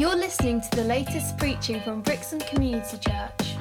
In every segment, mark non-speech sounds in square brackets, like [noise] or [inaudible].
You're listening to the latest preaching from Brixham Community Church.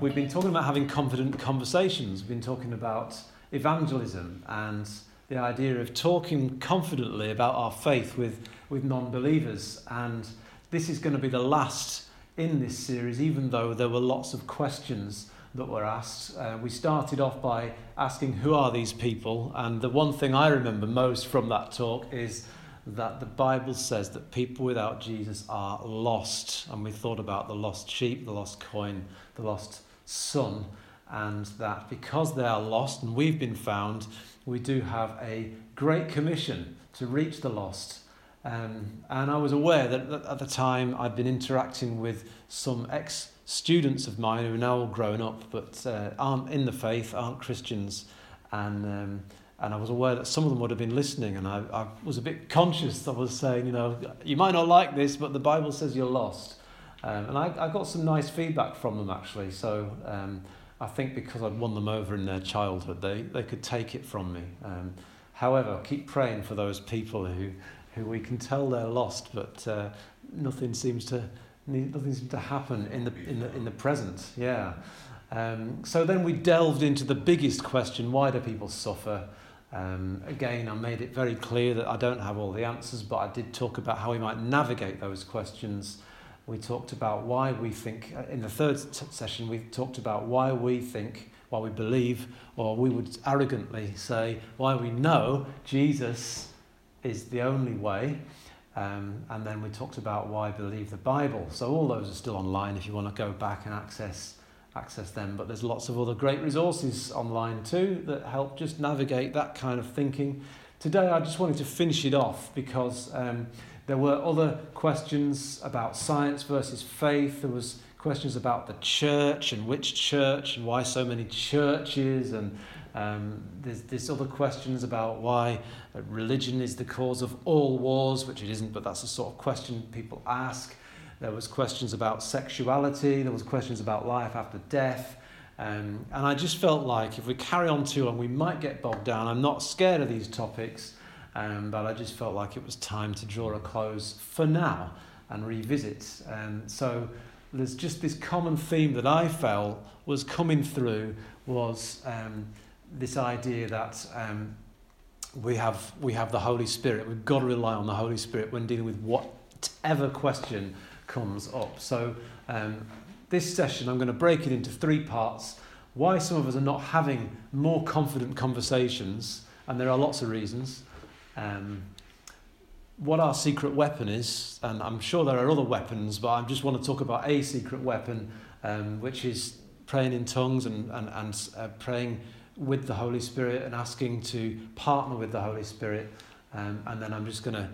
We've been talking about having confident conversations. We've been talking about evangelism and the idea of talking confidently about our faith with, with non believers. And this is going to be the last in this series, even though there were lots of questions that were asked. Uh, we started off by asking, Who are these people? And the one thing I remember most from that talk is that the Bible says that people without Jesus are lost. And we thought about the lost sheep, the lost coin, the lost son, and that because they are lost and we've been found, we do have a great commission to reach the lost. Um, and I was aware that at the time I'd been interacting with some ex students of mine who are now all grown up but uh, aren't in the faith, aren't Christians. And, um, and I was aware that some of them would have been listening. And I, I was a bit conscious. I was saying, you know, you might not like this, but the Bible says you're lost. Um, and I, I got some nice feedback from them actually. So um, I think because I'd won them over in their childhood, they, they could take it from me. Um, however, keep praying for those people who, who we can tell they're lost, but uh, nothing seems to nothing seems to happen in the in the in the present. Yeah. Um, so then we delved into the biggest question: Why do people suffer? Um, again, I made it very clear that I don't have all the answers, but I did talk about how we might navigate those questions. We talked about why we think, uh, in the third session, we talked about why we think, why we believe, or we would arrogantly say, why we know Jesus is the only way. Um, and then we talked about why believe the Bible. So all those are still online if you want to go back and access access them. But there's lots of other great resources online too that help just navigate that kind of thinking. Today I just wanted to finish it off because um, there were other questions about science versus faith. There was questions about the church and which church and why so many churches and um, there's, there's other questions about why religion is the cause of all wars, which it isn't, but that's the sort of question people ask. There was questions about sexuality. There was questions about life after death. Um, and I just felt like if we carry on too long, we might get bogged down. I'm not scared of these topics, um, but I just felt like it was time to draw a close for now and revisit. And so there's just this common theme that I felt was coming through was um, this idea that um, we have we have the Holy Spirit. We've got to rely on the Holy Spirit when dealing with whatever question comes up. So um, this session, I'm going to break it into three parts. Why some of us are not having more confident conversations, and there are lots of reasons. Um, what our secret weapon is, and I'm sure there are other weapons, but I just want to talk about a secret weapon, um, which is praying in tongues and, and, and uh, praying with the Holy Spirit and asking to partner with the Holy Spirit. Um, and then I'm just going to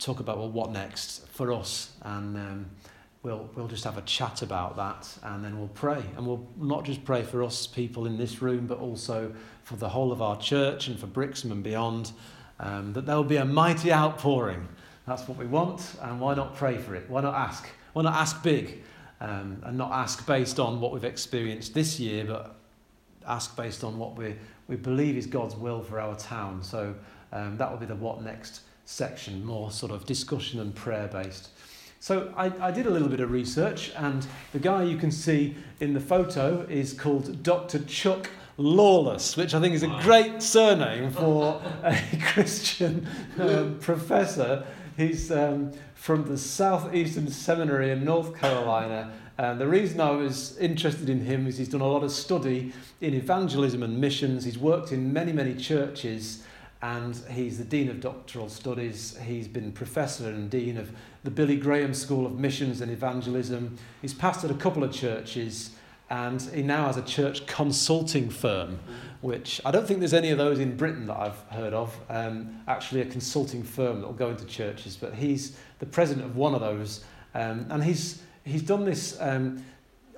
talk about well, what next for us, and um, we'll we'll just have a chat about that, and then we'll pray, and we'll not just pray for us people in this room, but also for the whole of our church and for Brixham and beyond. Um, that there will be a mighty outpouring. That's what we want, and why not pray for it? Why not ask? Why not ask big, um, and not ask based on what we've experienced this year, but ask based on what we, we believe is God's will for our town. So um, that will be the what next section, more sort of discussion and prayer based. So I, I did a little bit of research, and the guy you can see in the photo is called Dr. Chuck Lawless, which I think is a great surname for a [laughs] Christian um, professor. He's um, from the Southeastern Seminary in North Carolina, and the reason I was interested in him is he's done a lot of study in evangelism and missions. He's worked in many, many churches and he's the Dean of Doctoral Studies. He's been Professor and Dean of the Billy Graham School of Missions and Evangelism. He's pastored a couple of churches and he now has a church consulting firm, which I don't think there's any of those in Britain that I've heard of. Um, actually, a consulting firm that will go into churches, but he's the president of one of those. Um, and he's he's done this um,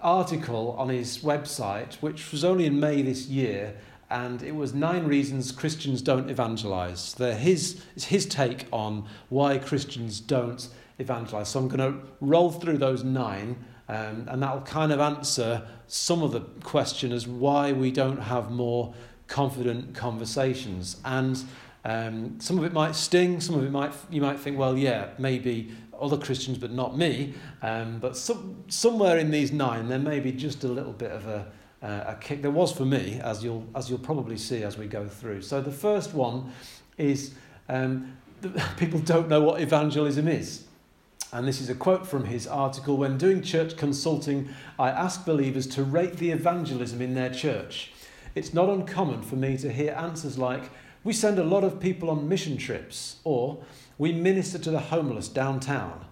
article on his website, which was only in May this year, and it was nine reasons Christians don't evangelize. His, it's his take on why Christians don't evangelize. So I'm going to roll through those nine, um, and that'll kind of answer some of the question as why we don't have more confident conversations. And Um, some of it might sting, some of it might you might think, well, yeah, maybe other Christians, but not me. Um, but some, somewhere in these nine, there may be just a little bit of a, uh, a kick. There was for me, as you'll as you'll probably see as we go through. So the first one is um, [laughs] people don't know what evangelism is. And this is a quote from his article When doing church consulting, I ask believers to rate the evangelism in their church. It's not uncommon for me to hear answers like, We send a lot of people on mission trips, or We minister to the homeless downtown.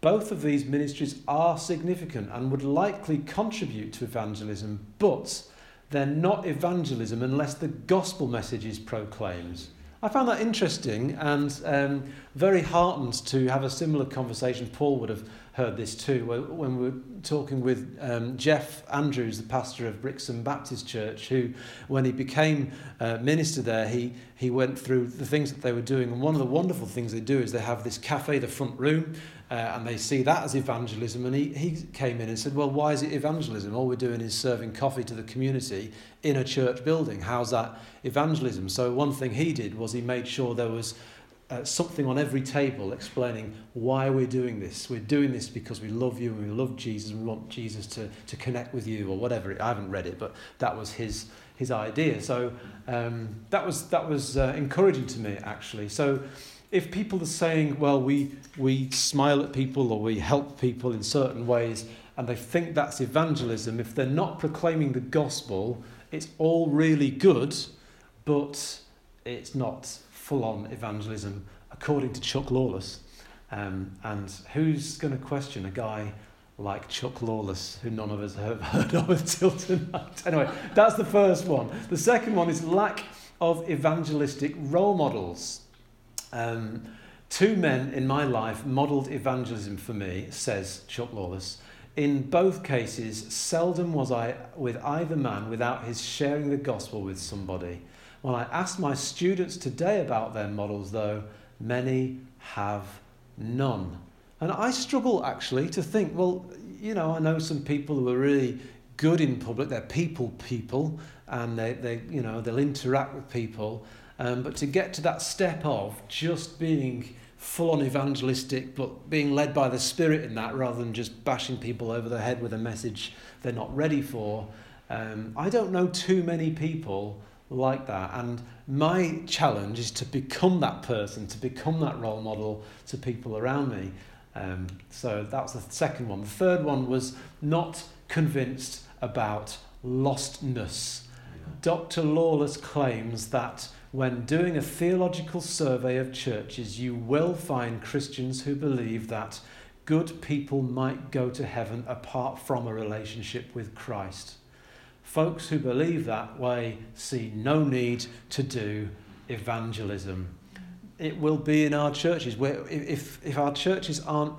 Both of these ministries are significant and would likely contribute to evangelism, but they're not evangelism unless the gospel message is proclaimed. I found that interesting and um, very heartened to have a similar conversation. Paul would have heard this too when we were talking with um, Jeff Andrews, the pastor of Brixham Baptist Church, who, when he became uh, minister there, he, he went through the things that they were doing. And one of the wonderful things they do is they have this cafe, the front room, uh, and they see that as evangelism. And he, he came in and said, Well, why is it evangelism? All we're doing is serving coffee to the community in a church building. How's that evangelism? So, one thing he did was he made sure there was uh, something on every table explaining why we're doing this. We're doing this because we love you and we love Jesus and we want Jesus to, to connect with you or whatever. I haven't read it, but that was his, his idea. So um, that was, that was uh, encouraging to me, actually. So if people are saying, well, we, we smile at people or we help people in certain ways, and they think that's evangelism, if they're not proclaiming the gospel, it's all really good, but it's not full on evangelism, according to Chuck Lawless. Um, and who's going to question a guy like Chuck Lawless, who none of us have [laughs] heard of until tonight? Anyway, that's the first one. The second one is lack of evangelistic role models. Um, two men in my life modelled evangelism for me, says Chuck Lawless. In both cases, seldom was I with either man without his sharing the gospel with somebody. When I ask my students today about their models, though, many have none. And I struggle actually to think, well, you know, I know some people who are really good in public, they're people people, and they, they you know, they'll interact with people. Um, but to get to that step of just being full on evangelistic, but being led by the Spirit in that rather than just bashing people over the head with a message they're not ready for, um, I don't know too many people like that. And my challenge is to become that person, to become that role model to people around me. Um, so that's the second one. The third one was not convinced about lostness. Yeah. Dr. Lawless claims that when doing a theological survey of churches, you will find Christians who believe that good people might go to heaven apart from a relationship with Christ. Folks who believe that way see no need to do evangelism. It will be in our churches where if, if our churches aren't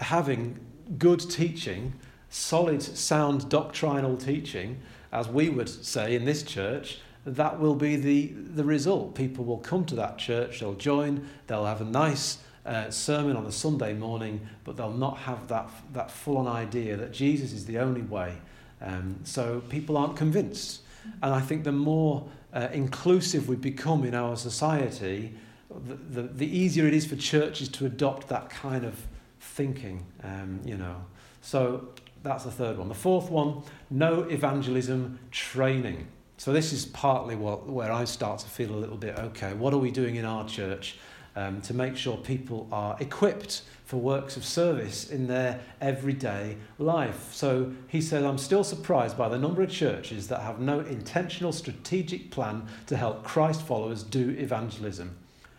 having good teaching, solid, sound doctrinal teaching, as we would say in this church, that will be the, the result. People will come to that church, they'll join, they'll have a nice uh, sermon on a Sunday morning, but they'll not have that, that full on idea that Jesus is the only way um, so people aren't convinced. And I think the more uh, inclusive we become in our society, the, the, the, easier it is for churches to adopt that kind of thinking, um, you know. So that's the third one. The fourth one, no evangelism training. So this is partly what, where I start to feel a little bit, okay, what are we doing in our church um, to make sure people are equipped for works of service in their everyday life. So he said, I'm still surprised by the number of churches that have no intentional strategic plan to help Christ followers do evangelism.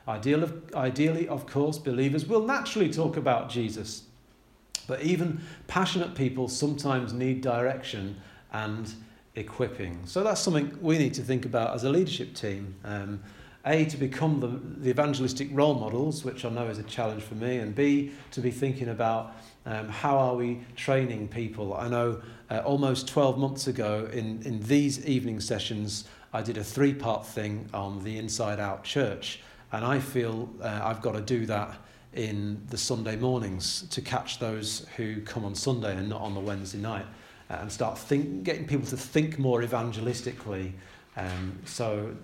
Ideal of, ideally, of course, believers will naturally talk about Jesus. But even passionate people sometimes need direction and equipping. So that's something we need to think about as a leadership team. Um, a, to become the, the evangelistic role models, which I know is a challenge for me, and B, to be thinking about um, how are we training people. I know uh, almost 12 months ago in, in these evening sessions, I did a three part thing on the Inside Out Church, and I feel uh, I've got to do that in the Sunday mornings to catch those who come on Sunday and not on the Wednesday night, and start think, getting people to think more evangelistically. Um, so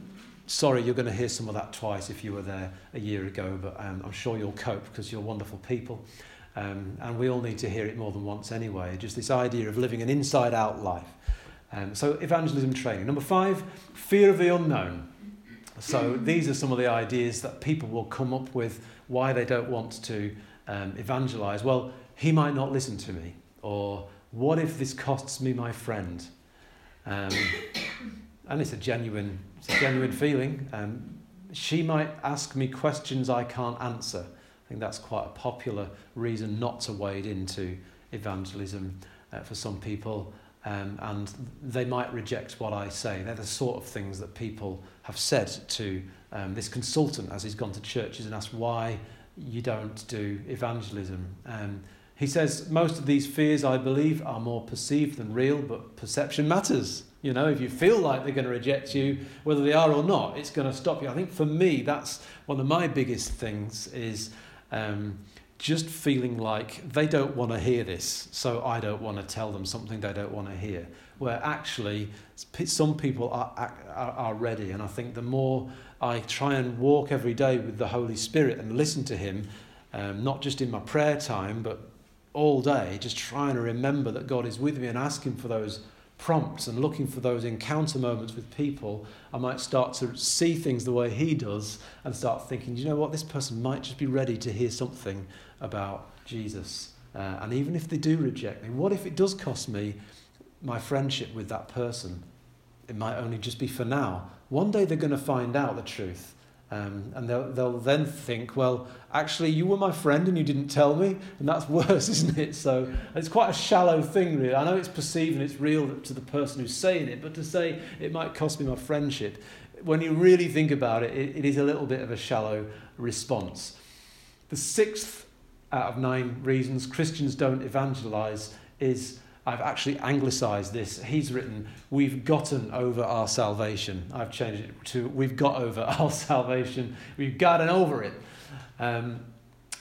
sorry, you're going to hear some of that twice if you were there a year ago, but um, I'm sure you'll cope because you're wonderful people. Um, and we all need to hear it more than once anyway. Just this idea of living an inside out life. Um, so, evangelism training. Number five, fear of the unknown. So, these are some of the ideas that people will come up with why they don't want to um, evangelize. Well, he might not listen to me. Or, what if this costs me my friend? Um, and it's a genuine, it's a genuine feeling. Um, she might ask me questions I can't answer. I think that's quite a popular reason not to wade into evangelism uh, for some people. Um, and they might reject what I say. They're the sort of things that people have said to um, this consultant as he's gone to churches and asked why you don't do evangelism. Um, he says most of these fears, I believe, are more perceived than real, but perception matters. You know, if you feel like they're going to reject you, whether they are or not, it's going to stop you. I think for me, that's one of my biggest things is um, just feeling like they don't want to hear this, so I don't want to tell them something they don't want to hear. Where actually, some people are, are, are ready, and I think the more I try and walk every day with the Holy Spirit and listen to Him, um, not just in my prayer time, but all day, just trying to remember that God is with me and asking for those prompts and looking for those encounter moments with people, I might start to see things the way he does and start thinking, you know what, this person might just be ready to hear something about Jesus. Uh, and even if they do reject me, what if it does cost me my friendship with that person? It might only just be for now. One day they're going to find out the truth. Um, and they'll, they'll then think, well, actually, you were my friend and you didn't tell me, and that's [laughs] worse, isn't it? So it's quite a shallow thing, really. I know it's perceived and it's real to the person who's saying it, but to say it might cost me my friendship, when you really think about it, it, it is a little bit of a shallow response. The sixth out of nine reasons Christians don't evangelize is I've actually anglicised this. He's written, We've gotten over our salvation. I've changed it to, We've got over [laughs] our salvation. We've gotten over it. Um,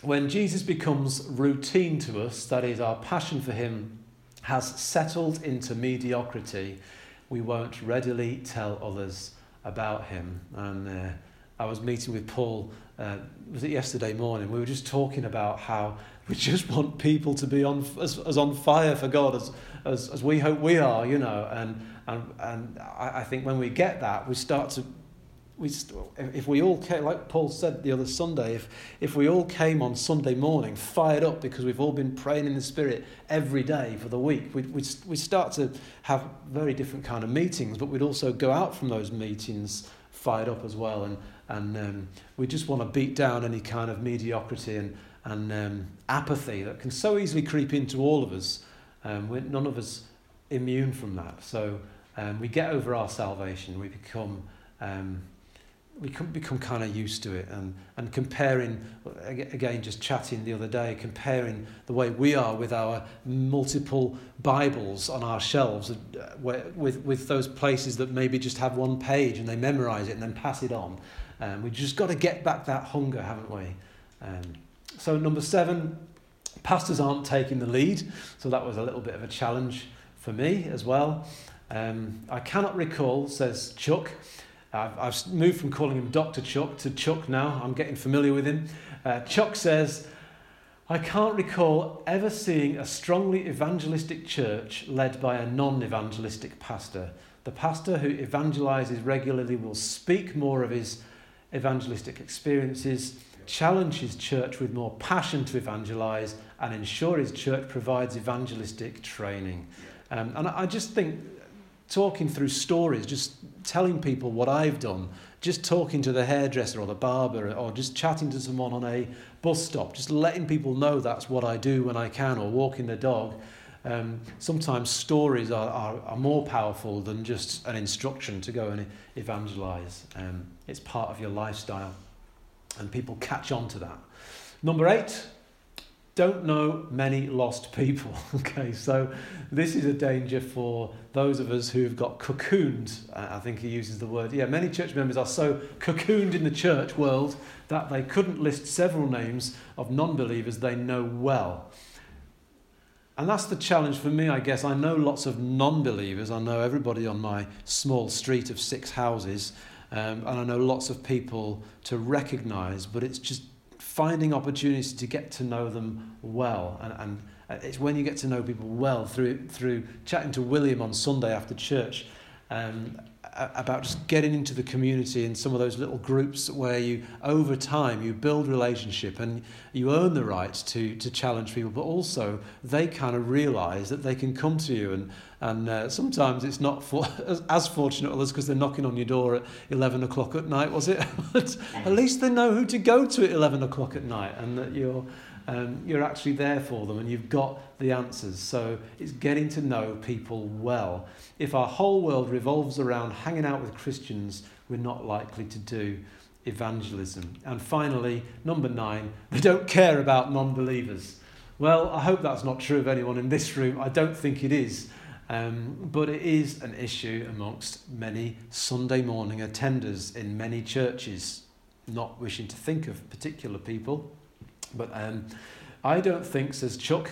when Jesus becomes routine to us, that is, our passion for Him has settled into mediocrity, we won't readily tell others about Him. And uh, I was meeting with Paul, uh, was it yesterday morning? We were just talking about how [laughs] we just want people to be on as, as on fire for God as, as, as we hope we are, you know. And, and, and I, I think when we get that, we start to, we, if we all came, like Paul said the other Sunday, if, if we all came on Sunday morning fired up because we've all been praying in the Spirit every day for the week, we'd, we'd, we'd start to have very different kind of meetings, but we'd also go out from those meetings fired up as well. And, and um, we just want to beat down any kind of mediocrity and, and um, apathy that can so easily creep into all of us. Um, we're none of us immune from that. So um, we get over our salvation, we become um, we can become kind of used to it and, and comparing again just chatting the other day comparing the way we are with our multiple bibles on our shelves uh, with, with those places that maybe just have one page and they memorize it and then pass it on um, we've just got to get back that hunger haven't we um, so, number seven, pastors aren't taking the lead. So, that was a little bit of a challenge for me as well. Um, I cannot recall, says Chuck. I've, I've moved from calling him Dr. Chuck to Chuck now. I'm getting familiar with him. Uh, Chuck says, I can't recall ever seeing a strongly evangelistic church led by a non evangelistic pastor. The pastor who evangelizes regularly will speak more of his evangelistic experiences challenge his church with more passion to evangelize and ensure his church provides evangelistic training. Um, and I, just think talking through stories, just telling people what I've done, just talking to the hairdresser or the barber, or just chatting to someone on a bus stop, just letting people know that's what I do when I can, or walking the dog. Um, sometimes stories are, are, are more powerful than just an instruction to go and evangelize. Um, it's part of your lifestyle and people catch on to that. Number eight, don't know many lost people. [laughs] okay, so this is a danger for those of us who've got cocooned. I think he uses the word. Yeah, many church members are so cocooned in the church world that they couldn't list several names of non believers they know well. And that's the challenge for me, I guess. I know lots of non believers. I know everybody on my small street of six houses. Um, and I know lots of people to recognize, but it's just finding opportunities to get to know them well. And, and it's when you get to know people well through, through chatting to William on Sunday after church. Um, about just getting into the community in some of those little groups where you over time you build relationship and you earn the right to to challenge people but also they kind of realize that they can come to you and and uh, sometimes it's not for, [laughs] as, as fortunate others because they're knocking on your door at 11 o'clock at night was it? [laughs] At least they know who to go to at 11 o'clock at night and that you're um, you're actually there for them and you've got the answers. So it's getting to know people well. If our whole world revolves around hanging out with Christians, we're not likely to do evangelism. And finally, number nine, [laughs] they don't care about non believers. Well, I hope that's not true of anyone in this room. I don't think it is. Um, but it is an issue amongst many Sunday morning attenders in many churches. Not wishing to think of particular people. But um, I don't think, says Chuck,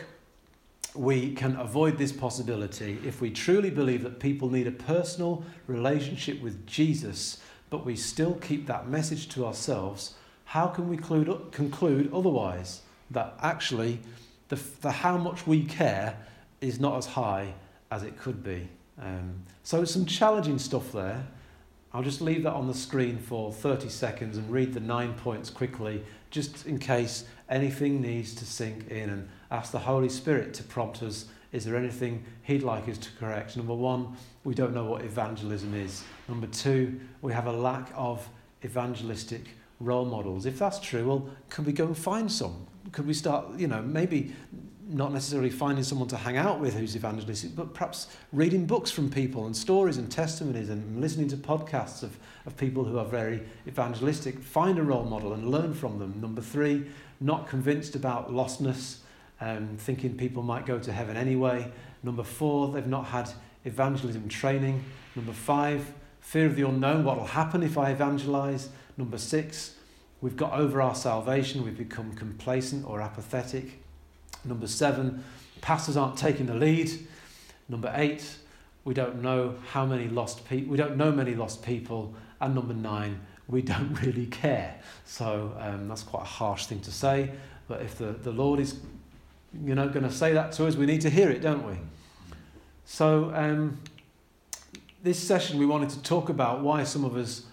we can avoid this possibility if we truly believe that people need a personal relationship with Jesus, but we still keep that message to ourselves. How can we conclude, otherwise? That actually, the, the how much we care is not as high as it could be. Um, so, some challenging stuff there. I'll just leave that on the screen for 30 seconds and read the nine points quickly, just in case anything needs to sink in and ask the Holy Spirit to prompt us. Is there anything He'd like us to correct? Number one, we don't know what evangelism is. Number two, we have a lack of evangelistic role models. If that's true, well, could we go and find some? Could we start, you know, maybe not necessarily finding someone to hang out with who's evangelistic, but perhaps reading books from people and stories and testimonies and listening to podcasts of, of people who are very evangelistic. Find a role model and learn from them. Number three, not convinced about lostness, um, thinking people might go to heaven anyway. Number four, they've not had evangelism training. Number five, fear of the unknown, what will happen if I evangelize. Number six, we've got over our salvation, we've become complacent or apathetic. Number seven, pastors aren't taking the lead. Number eight, we don't know how many lost people, we don't know many lost people. And number nine, we [laughs] don't really care. So um, that's quite a harsh thing to say. But if the, the Lord is you know, going to say that to us, we need to hear it, don't we? So um, this session, we wanted to talk about why some of us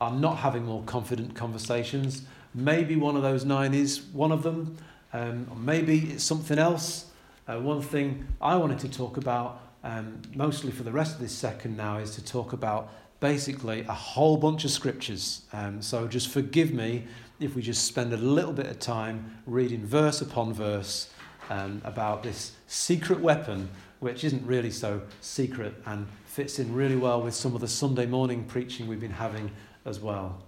are not having more confident conversations. Maybe one of those nine is one of them. Um, or maybe it's something else. Uh, one thing I wanted to talk about, um, mostly for the rest of this second now, is to talk about basically a whole bunch of scriptures. Um, so just forgive me if we just spend a little bit of time reading verse upon verse um, about this secret weapon, which isn't really so secret and fits in really well with some of the Sunday morning preaching we've been having as well.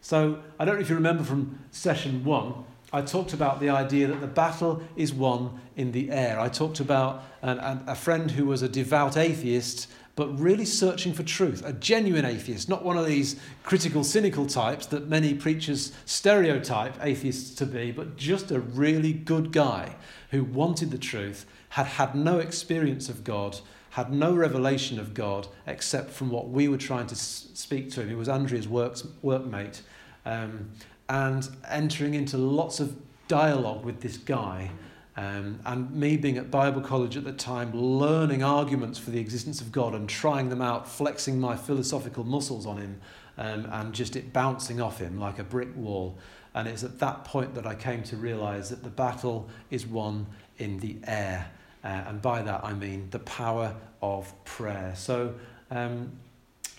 So I don't know if you remember from session one, I talked about the idea that the battle is won in the air. I talked about an, an, a friend who was a devout atheist, but really searching for truth, a genuine atheist, not one of these critical, cynical types that many preachers stereotype atheists to be, but just a really good guy who wanted the truth, had had no experience of God, had no revelation of God except from what we were trying to speak to him. He was Andrea's works, workmate. Um, and entering into lots of dialogue with this guy. Um, and me being at Bible college at the time, learning arguments for the existence of God and trying them out, flexing my philosophical muscles on him, um, and just it bouncing off him like a brick wall. And it's at that point that I came to realize that the battle is won in the air. Uh, and by that I mean the power of prayer. So um,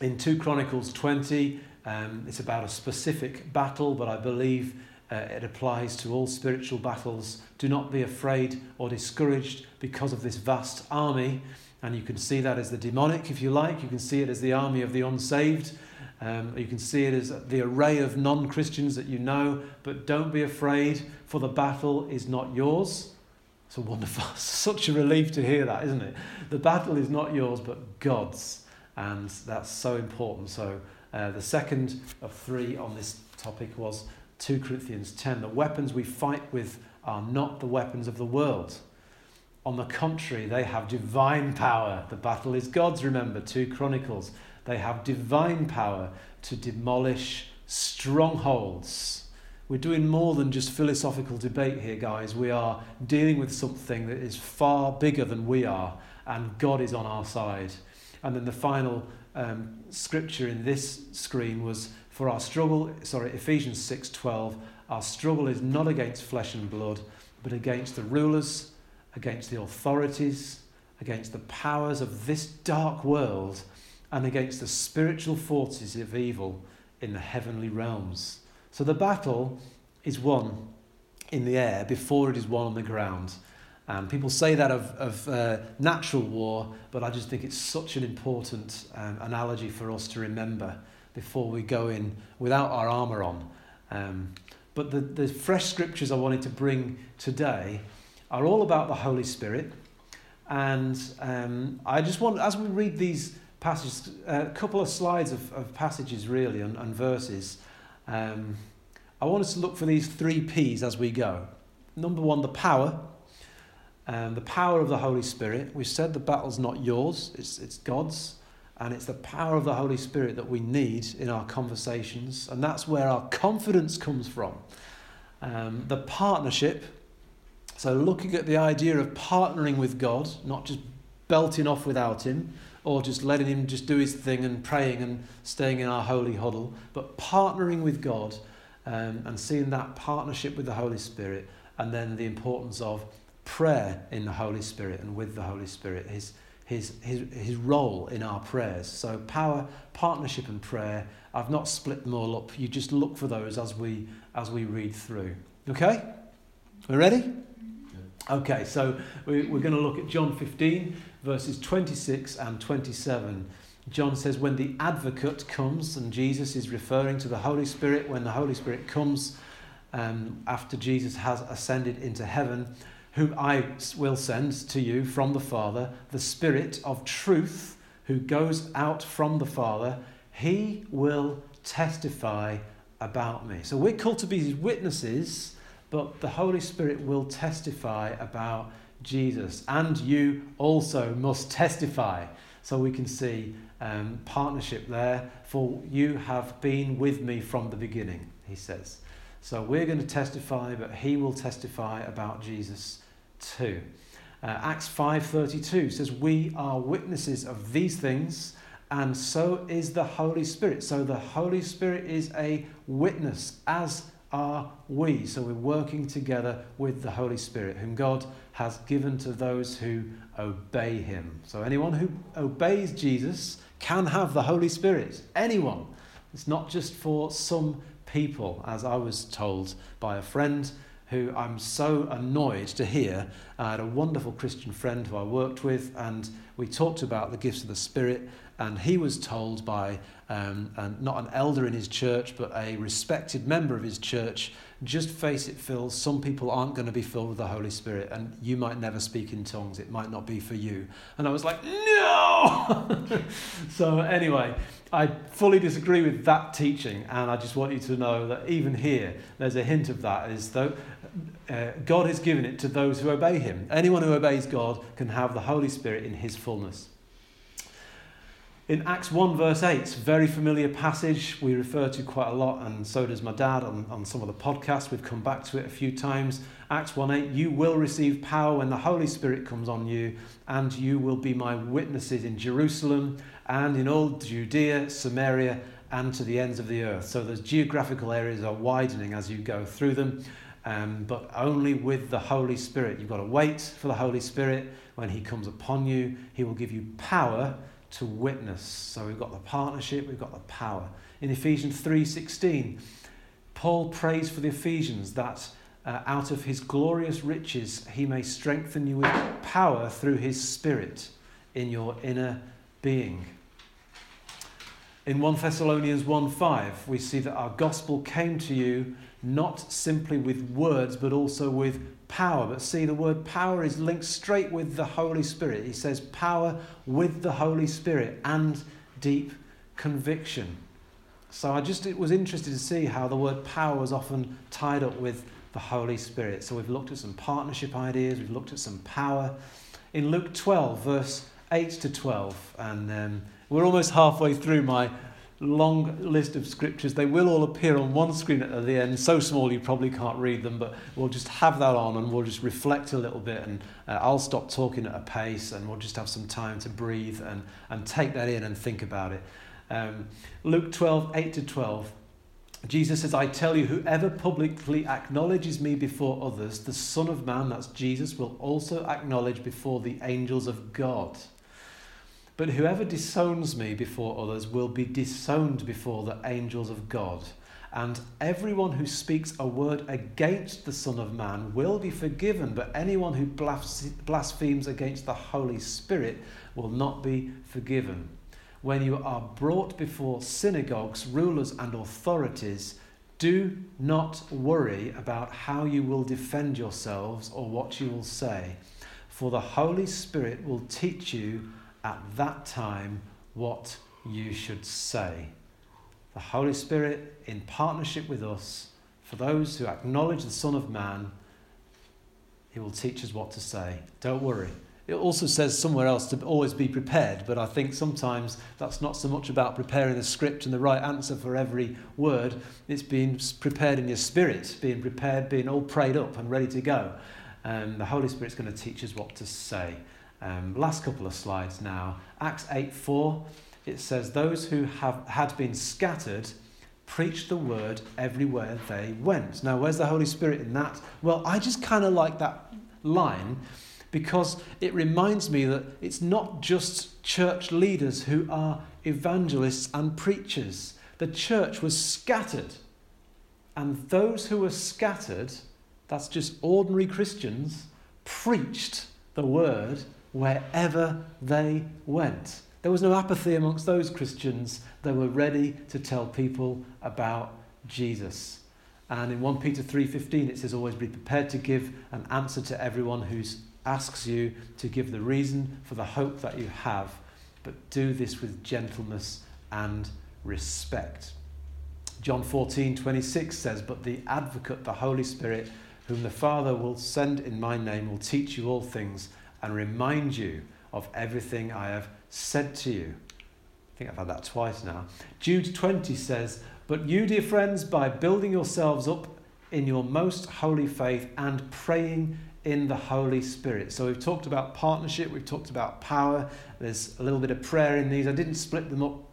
in 2 Chronicles 20, um, it's about a specific battle, but I believe uh, it applies to all spiritual battles. Do not be afraid or discouraged because of this vast army. And you can see that as the demonic, if you like. You can see it as the army of the unsaved. Um, you can see it as the array of non Christians that you know. But don't be afraid, for the battle is not yours. It's a wonderful, [laughs] such a relief to hear that, isn't it? The battle is not yours, but God's. And that's so important. So uh, the second of three on this topic was 2 Corinthians 10. The weapons we fight with are not the weapons of the world. On the contrary, they have divine power. The battle is God's, remember, 2 Chronicles. They have divine power to demolish strongholds. We're doing more than just philosophical debate here, guys. We are dealing with something that is far bigger than we are, and God is on our side. And then the final um, scripture in this screen was for our struggle, sorry, Ephesians 6:12. Our struggle is not against flesh and blood, but against the rulers, against the authorities, against the powers of this dark world, and against the spiritual forces of evil in the heavenly realms. So the battle is won in the air before it is won on the ground. Um, people say that of, of uh, natural war, but I just think it's such an important um, analogy for us to remember before we go in without our armour on. Um, but the, the fresh scriptures I wanted to bring today are all about the Holy Spirit. And um, I just want, as we read these passages, a couple of slides of, of passages really and, and verses, um, I want us to look for these three P's as we go. Number one, the power. Um, the power of the Holy Spirit. We said the battle's not yours, it's, it's God's. And it's the power of the Holy Spirit that we need in our conversations. And that's where our confidence comes from. Um, the partnership. So, looking at the idea of partnering with God, not just belting off without Him or just letting Him just do His thing and praying and staying in our holy huddle, but partnering with God um, and seeing that partnership with the Holy Spirit and then the importance of prayer in the Holy Spirit and with the Holy Spirit. His, his, his, his role in our prayers. So, power, partnership, and prayer. I've not split them all up. You just look for those as we, as we read through. Okay? We're ready? Okay, so we, we're going to look at John 15, verses 26 and 27. John says, When the advocate comes, and Jesus is referring to the Holy Spirit, when the Holy Spirit comes um, after Jesus has ascended into heaven, whom I will send to you from the Father, the Spirit of truth, who goes out from the Father, he will testify about me. So we're called to be witnesses, but the Holy Spirit will testify about Jesus. And you also must testify. So we can see um, partnership there. For you have been with me from the beginning, he says. So we're going to testify, but he will testify about Jesus 2. Uh, Acts 5:32 says we are witnesses of these things and so is the Holy Spirit. So the Holy Spirit is a witness as are we. So we're working together with the Holy Spirit whom God has given to those who obey him. So anyone who obeys Jesus can have the Holy Spirit. Anyone. It's not just for some people as I was told by a friend who I'm so annoyed to hear. I had a wonderful Christian friend who I worked with, and we talked about the gifts of the Spirit. And he was told by um, and not an elder in his church, but a respected member of his church, just face it, Phil, some people aren't going to be filled with the Holy Spirit, and you might never speak in tongues. It might not be for you. And I was like, no! [laughs] so, anyway, I fully disagree with that teaching, and I just want you to know that even here, there's a hint of that, is though uh, God has given it to those who obey Him. Anyone who obeys God can have the Holy Spirit in His fullness. In Acts 1, verse 8, very familiar passage we refer to quite a lot, and so does my dad on, on some of the podcasts. We've come back to it a few times. Acts 1 8, you will receive power when the Holy Spirit comes on you, and you will be my witnesses in Jerusalem and in all Judea, Samaria, and to the ends of the earth. So those geographical areas are widening as you go through them um, but only with the Holy Spirit. You've got to wait for the Holy Spirit. When He comes upon you, He will give you power to witness. So we've got the partnership, we've got the power. In Ephesians 3:16, Paul prays for the Ephesians that uh, out of his glorious riches he may strengthen you with power through his spirit in your inner being. In 1 Thessalonians 1:5, we see that our gospel came to you not simply with words, but also with power. But see, the word power is linked straight with the Holy Spirit. He says power with the Holy Spirit and deep conviction. So I just was interested to see how the word power was often tied up with the Holy Spirit. So we've looked at some partnership ideas, we've looked at some power. In Luke 12, verse 8 to 12, and um, We're almost halfway through my long list of scriptures. They will all appear on one screen at the end, so small you probably can't read them, but we'll just have that on and we'll just reflect a little bit. And uh, I'll stop talking at a pace and we'll just have some time to breathe and, and take that in and think about it. Um, Luke 12, 8 to 12. Jesus says, I tell you, whoever publicly acknowledges me before others, the Son of Man, that's Jesus, will also acknowledge before the angels of God. But whoever disowns me before others will be disowned before the angels of God. And everyone who speaks a word against the Son of Man will be forgiven, but anyone who blasphemes against the Holy Spirit will not be forgiven. When you are brought before synagogues, rulers, and authorities, do not worry about how you will defend yourselves or what you will say, for the Holy Spirit will teach you at that time what you should say. The Holy Spirit, in partnership with us, for those who acknowledge the Son of Man, He will teach us what to say. Don't worry. It also says somewhere else to always be prepared, but I think sometimes that's not so much about preparing the script and the right answer for every word. It's being prepared in your spirit, being prepared, being all prayed up and ready to go. And the Holy Spirit's going to teach us what to say. Um, last couple of slides now. Acts 8 4, it says, Those who have had been scattered preached the word everywhere they went. Now, where's the Holy Spirit in that? Well, I just kind of like that line because it reminds me that it's not just church leaders who are evangelists and preachers. The church was scattered. And those who were scattered, that's just ordinary Christians, preached the word wherever they went. There was no apathy amongst those Christians. They were ready to tell people about Jesus. And in 1 Peter 3:15 it says always be prepared to give an answer to everyone who asks you to give the reason for the hope that you have, but do this with gentleness and respect. John 14:26 says, "But the advocate, the Holy Spirit, whom the Father will send in my name, will teach you all things and remind you of everything I have said to you. I think I've had that twice now. Jude 20 says, But you, dear friends, by building yourselves up in your most holy faith and praying in the Holy Spirit. So we've talked about partnership, we've talked about power, there's a little bit of prayer in these. I didn't split them up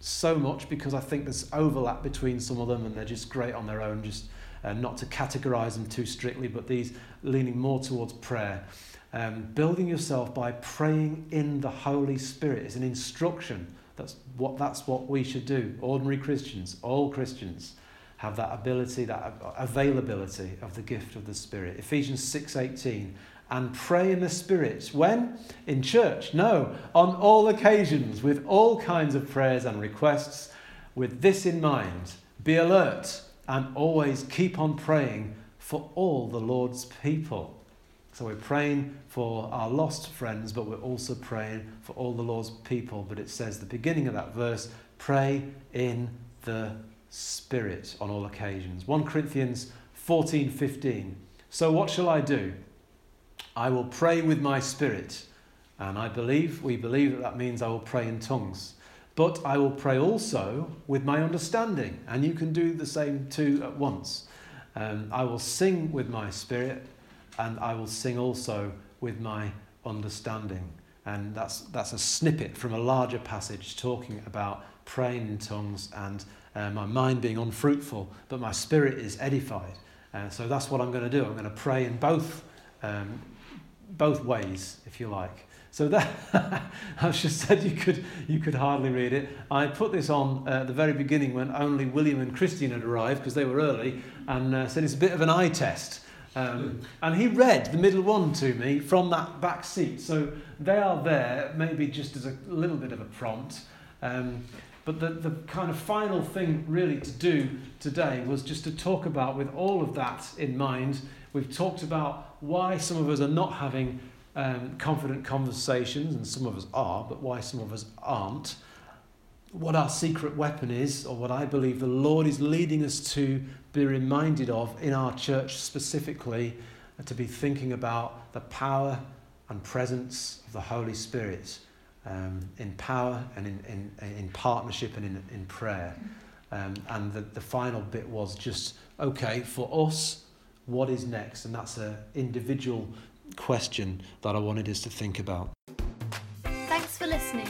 so much because I think there's overlap between some of them and they're just great on their own, just uh, not to categorize them too strictly, but these leaning more towards prayer. Um, building yourself by praying in the Holy Spirit is an instruction. That's what, that's what we should do. Ordinary Christians, all Christians, have that ability, that availability of the gift of the Spirit. Ephesians 6:18 and pray in the Spirit. When? In church? No, on all occasions, with all kinds of prayers and requests. With this in mind, be alert and always keep on praying for all the Lord's people. So we're praying for our lost friends, but we're also praying for all the Lord's people. But it says, the beginning of that verse, pray in the Spirit on all occasions. 1 Corinthians 14 15. So what shall I do? I will pray with my spirit. And I believe, we believe that that means I will pray in tongues. But I will pray also with my understanding. And you can do the same too at once. Um, I will sing with my spirit and I will sing also with my understanding. And that's, that's a snippet from a larger passage talking about praying in tongues and uh, my mind being unfruitful, but my spirit is edified. Uh, so that's what I'm going to do. I'm going to pray in both, um, both ways, if you like. So that [laughs] I just said you could you could hardly read it. I put this on uh, at the very beginning when only William and Christine had arrived because they were early, and uh, said it's a bit of an eye test. Um, and he read the middle one to me from that back seat. So they are there, maybe just as a little bit of a prompt. Um, but the, the kind of final thing, really, to do today was just to talk about, with all of that in mind, we've talked about why some of us are not having um, confident conversations, and some of us are, but why some of us aren't. What our secret weapon is, or what I believe the Lord is leading us to be reminded of in our church specifically, to be thinking about the power and presence of the Holy Spirit. um, in power and in, in, in partnership and in, in prayer. Um, and the, the final bit was just, okay, for us, what is next? And that's an individual question that I wanted us to think about. Thanks for listening.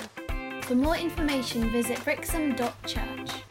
For more information, visit brixham.church.